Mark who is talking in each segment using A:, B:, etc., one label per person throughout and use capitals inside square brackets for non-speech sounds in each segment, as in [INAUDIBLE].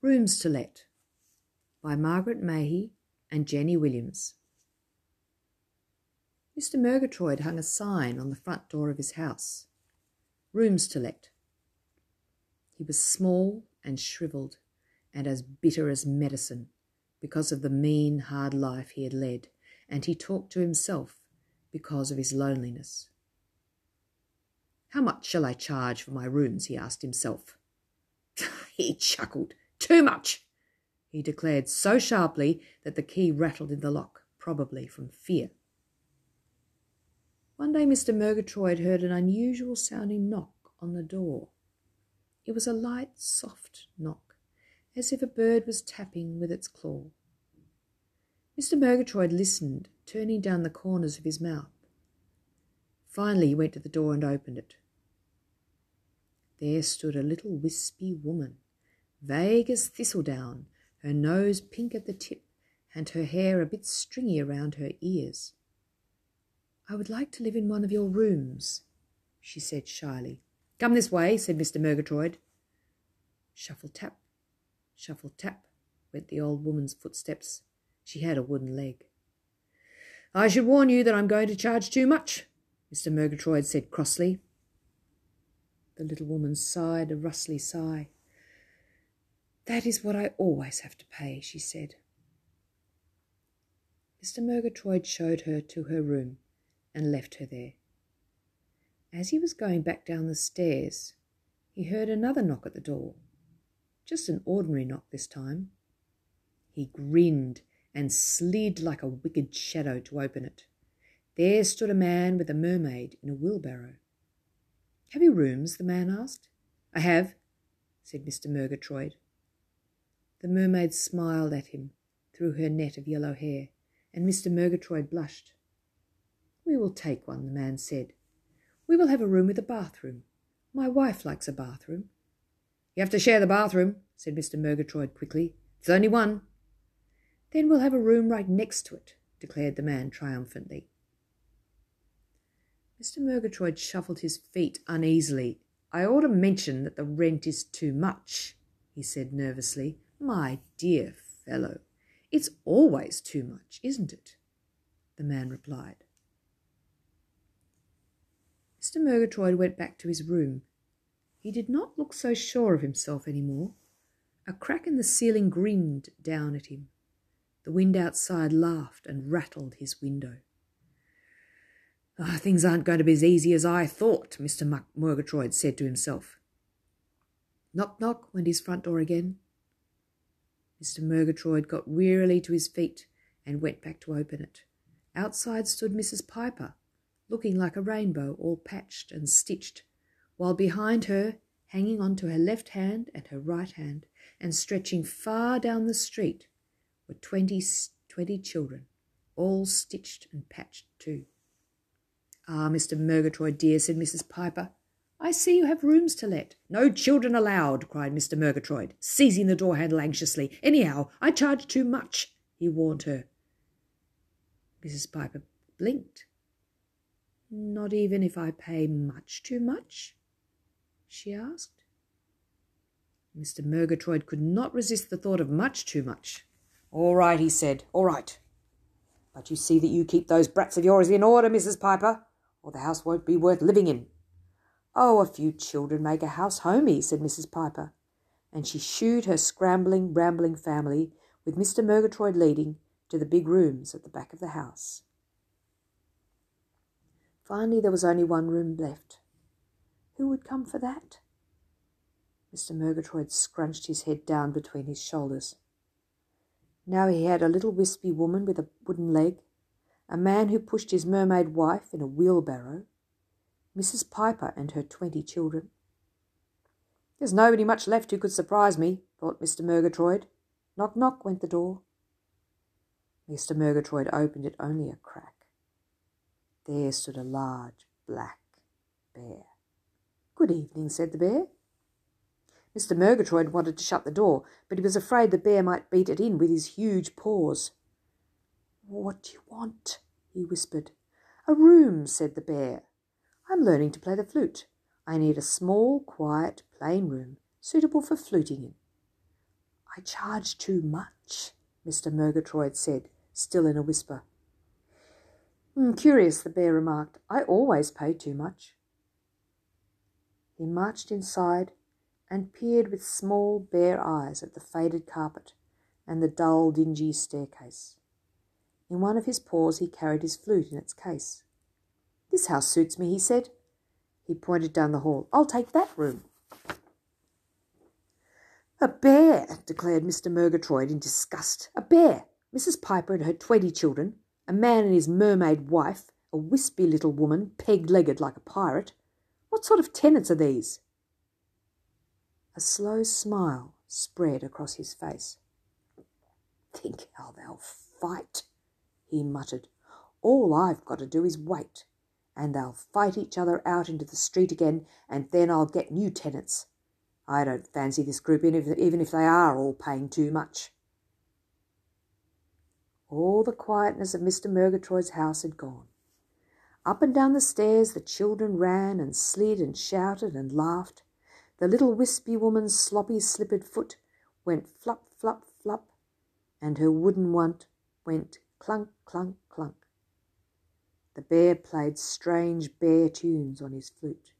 A: Rooms to Let by Margaret Mahy and Jenny Williams. Mr. Murgatroyd hung a sign on the front door of his house Rooms to Let. He was small and shrivelled and as bitter as medicine because of the mean, hard life he had led, and he talked to himself because of his loneliness. How much shall I charge for my rooms? he asked himself. [LAUGHS] he chuckled. Too much, he declared so sharply that the key rattled in the lock, probably from fear. One day Mr. Murgatroyd heard an unusual sounding knock on the door. It was a light, soft knock, as if a bird was tapping with its claw. Mr. Murgatroyd listened, turning down the corners of his mouth. Finally, he went to the door and opened it. There stood a little wispy woman vague as thistledown, her nose pink at the tip, and her hair a bit stringy around her ears. I would like to live in one of your rooms, she said shyly. Come this way, said Mr. Murgatroyd. Shuffle tap, shuffle tap, went the old woman's footsteps. She had a wooden leg. I should warn you that I'm going to charge too much, Mr. Murgatroyd said crossly. The little woman sighed a rustly sigh. That is what I always have to pay, she said. Mr. Murgatroyd showed her to her room and left her there. As he was going back down the stairs, he heard another knock at the door. Just an ordinary knock this time. He grinned and slid like a wicked shadow to open it. There stood a man with a mermaid in a wheelbarrow. Have you rooms? the man asked. I have, said Mr. Murgatroyd. The mermaid smiled at him through her net of yellow hair, and Mr. Murgatroyd blushed. We will take one, the man said. We will have a room with a bathroom. My wife likes a bathroom. You have to share the bathroom, said Mr. Murgatroyd quickly. It's only one. Then we'll have a room right next to it, declared the man triumphantly. Mr. Murgatroyd shuffled his feet uneasily. I ought to mention that the rent is too much, he said nervously. My dear fellow, it's always too much, isn't it? The man replied. Mr. Murgatroyd went back to his room. He did not look so sure of himself any more. A crack in the ceiling grinned down at him. The wind outside laughed and rattled his window. Oh, things aren't going to be as easy as I thought, Mr. Murgatroyd said to himself. Knock, knock, went his front door again. Mr. Murgatroyd got wearily to his feet and went back to open it. Outside stood Mrs. Piper, looking like a rainbow, all patched and stitched, while behind her, hanging on to her left hand and her right hand, and stretching far down the street, were twenty, twenty children, all stitched and patched too. Ah, Mr. Murgatroyd, dear, said Mrs. Piper, I see you have rooms to let. No children allowed, cried Mr. Murgatroyd, seizing the door handle anxiously. Anyhow, I charge too much, he warned her. Mrs. Piper blinked. Not even if I pay much too much? she asked. Mr. Murgatroyd could not resist the thought of much too much. All right, he said, all right. But you see that you keep those brats of yours in order, Mrs. Piper, or the house won't be worth living in. Oh, a few children make a house homey, said Mrs. Piper, and she shooed her scrambling, rambling family, with Mr. Murgatroyd leading, to the big rooms at the back of the house. Finally, there was only one room left. Who would come for that? Mr. Murgatroyd scrunched his head down between his shoulders. Now he had a little wispy woman with a wooden leg, a man who pushed his mermaid wife in a wheelbarrow, Mrs. Piper and her twenty children. There's nobody much left who could surprise me, thought Mr. Murgatroyd. Knock, knock went the door. Mr. Murgatroyd opened it only a crack. There stood a large black bear. Good evening, said the bear. Mr. Murgatroyd wanted to shut the door, but he was afraid the bear might beat it in with his huge paws. What do you want? he whispered. A room, said the bear. I'm learning to play the flute. I need a small, quiet, plain room suitable for fluting in. I charge too much, Mr. Murgatroyd said, still in a whisper. Mm, curious, the bear remarked. I always pay too much. He marched inside and peered with small bare eyes at the faded carpet and the dull, dingy staircase. In one of his paws he carried his flute in its case. This house suits me, he said. He pointed down the hall. I'll take that room. A bear, declared Mr. Murgatroyd in disgust. A bear. Mrs. Piper and her twenty children, a man and his mermaid wife, a wispy little woman, peg legged like a pirate. What sort of tenants are these? A slow smile spread across his face. Think how they'll fight, he muttered. All I've got to do is wait, and they'll fight each other out into the street again, and then I'll get new tenants. I don't fancy this group, even if they are all paying too much. All the quietness of Mr. Murgatroyd's house had gone. Up and down the stairs the children ran and slid and shouted and laughed. The little wispy woman's sloppy slippered foot went flop, flop, flop, and her wooden one went clunk, clunk. The bear played strange bear tunes on his flute.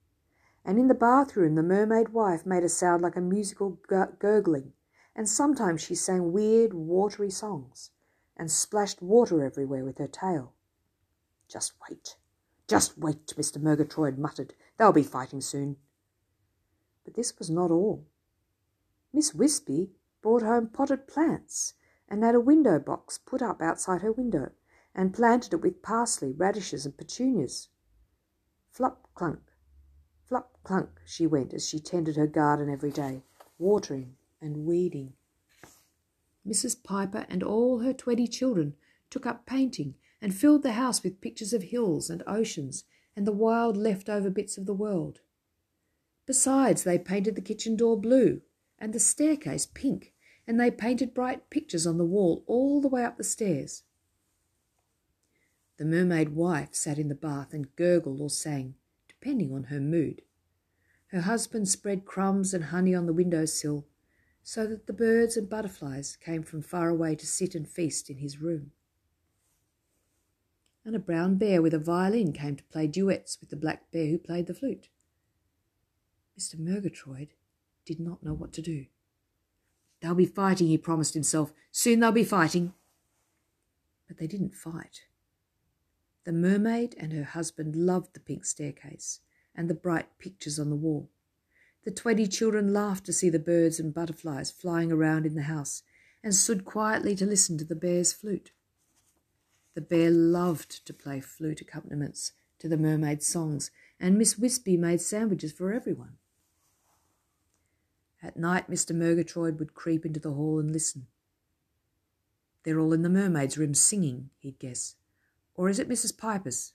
A: And in the bathroom, the mermaid wife made a sound like a musical gurgling, and sometimes she sang weird, watery songs and splashed water everywhere with her tail. Just wait, just wait, Mr. Murgatroyd muttered. They'll be fighting soon. But this was not all. Miss Wispy brought home potted plants and had a window box put up outside her window and planted it with parsley, radishes, and petunias. Flop clunk, flop clunk she went as she tended her garden every day, watering and weeding. Mrs. Piper and all her twenty children took up painting and filled the house with pictures of hills and oceans and the wild left-over bits of the world. Besides, they painted the kitchen door blue and the staircase pink and they painted bright pictures on the wall all the way up the stairs. The mermaid wife sat in the bath and gurgled or sang, depending on her mood. Her husband spread crumbs and honey on the window sill, so that the birds and butterflies came from far away to sit and feast in his room. And a brown bear with a violin came to play duets with the black bear who played the flute. Mr. Murgatroyd did not know what to do. They'll be fighting, he promised himself. Soon they'll be fighting. But they didn't fight. The mermaid and her husband loved the pink staircase and the bright pictures on the wall. The twenty children laughed to see the birds and butterflies flying around in the house and stood quietly to listen to the bear's flute. The bear loved to play flute accompaniments to the mermaid's songs, and Miss Wispy made sandwiches for everyone. At night, Mr. Murgatroyd would creep into the hall and listen. They're all in the mermaid's room singing, he'd guess. Or is it Mrs. Piper's?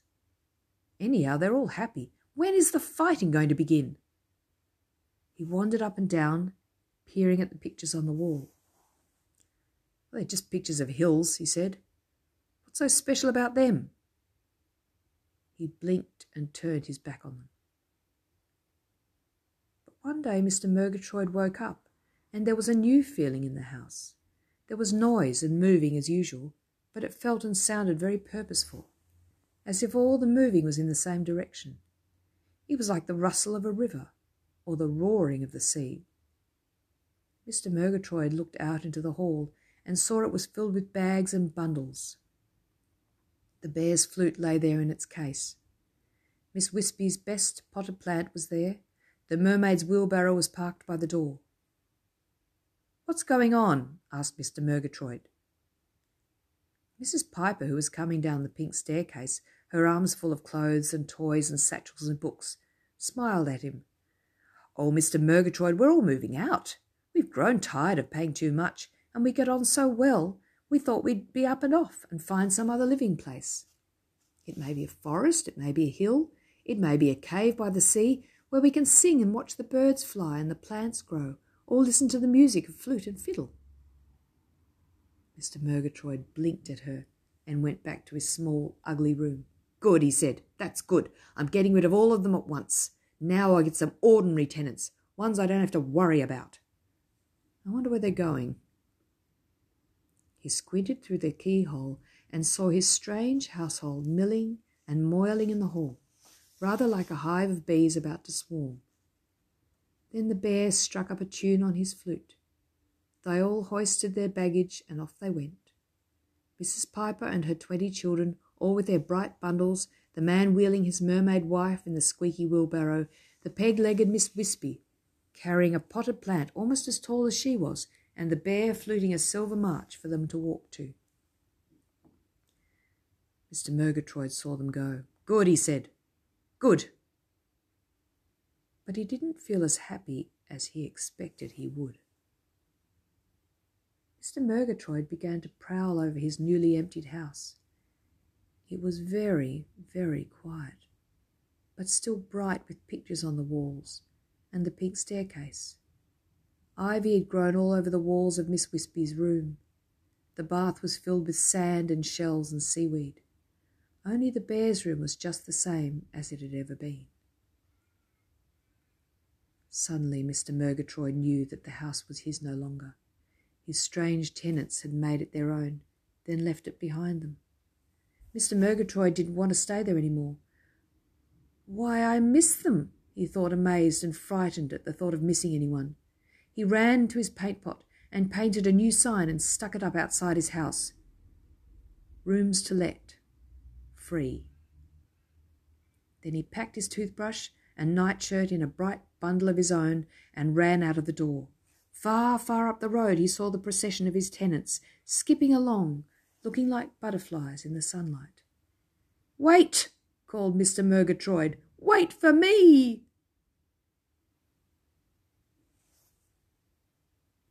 A: Anyhow, they're all happy. When is the fighting going to begin? He wandered up and down, peering at the pictures on the wall. Well, they're just pictures of hills, he said. What's so special about them? He blinked and turned his back on them. But one day Mr. Murgatroyd woke up, and there was a new feeling in the house. There was noise and moving as usual, but it felt and sounded very purposeful, as if all the moving was in the same direction. It was like the rustle of a river, or the roaring of the sea. Mr. Murgatroyd looked out into the hall and saw it was filled with bags and bundles. The bear's flute lay there in its case. Miss Wispy's best potted plant was there, the mermaid's wheelbarrow was parked by the door. What's going on? asked Mr. Murgatroyd. Mrs. Piper, who was coming down the pink staircase, her arms full of clothes and toys and satchels and books, smiled at him. Oh, Mr. Murgatroyd, we're all moving out. We've grown tired of paying too much, and we get on so well, we thought we'd be up and off and find some other living place. It may be a forest, it may be a hill, it may be a cave by the sea, where we can sing and watch the birds fly and the plants grow, or listen to the music of flute and fiddle. Mr. Murgatroyd blinked at her and went back to his small, ugly room. Good, he said. That's good. I'm getting rid of all of them at once. Now I'll get some ordinary tenants, ones I don't have to worry about. I wonder where they're going. He squinted through the keyhole and saw his strange household milling and moiling in the hall, rather like a hive of bees about to swarm. Then the bear struck up a tune on his flute. They all hoisted their baggage and off they went. Mrs. Piper and her twenty children, all with their bright bundles, the man wheeling his mermaid wife in the squeaky wheelbarrow, the peg legged Miss Wispy carrying a potted plant almost as tall as she was, and the bear fluting a silver march for them to walk to. Mr. Murgatroyd saw them go. Good, he said. Good. But he didn't feel as happy as he expected he would. Mr. Murgatroyd began to prowl over his newly emptied house. It was very, very quiet, but still bright with pictures on the walls and the pink staircase. Ivy had grown all over the walls of Miss Wispy's room. The bath was filled with sand and shells and seaweed. Only the bear's room was just the same as it had ever been. Suddenly, Mr. Murgatroyd knew that the house was his no longer. His strange tenants had made it their own, then left it behind them. Mr. Murgatroyd didn't want to stay there any more. Why, I miss them, he thought, amazed and frightened at the thought of missing anyone. He ran to his paint pot and painted a new sign and stuck it up outside his house. Rooms to let. Free. Then he packed his toothbrush and nightshirt in a bright bundle of his own and ran out of the door. Far, far up the road he saw the procession of his tenants skipping along, looking like butterflies in the sunlight. Wait! called Mr. Murgatroyd. Wait for me!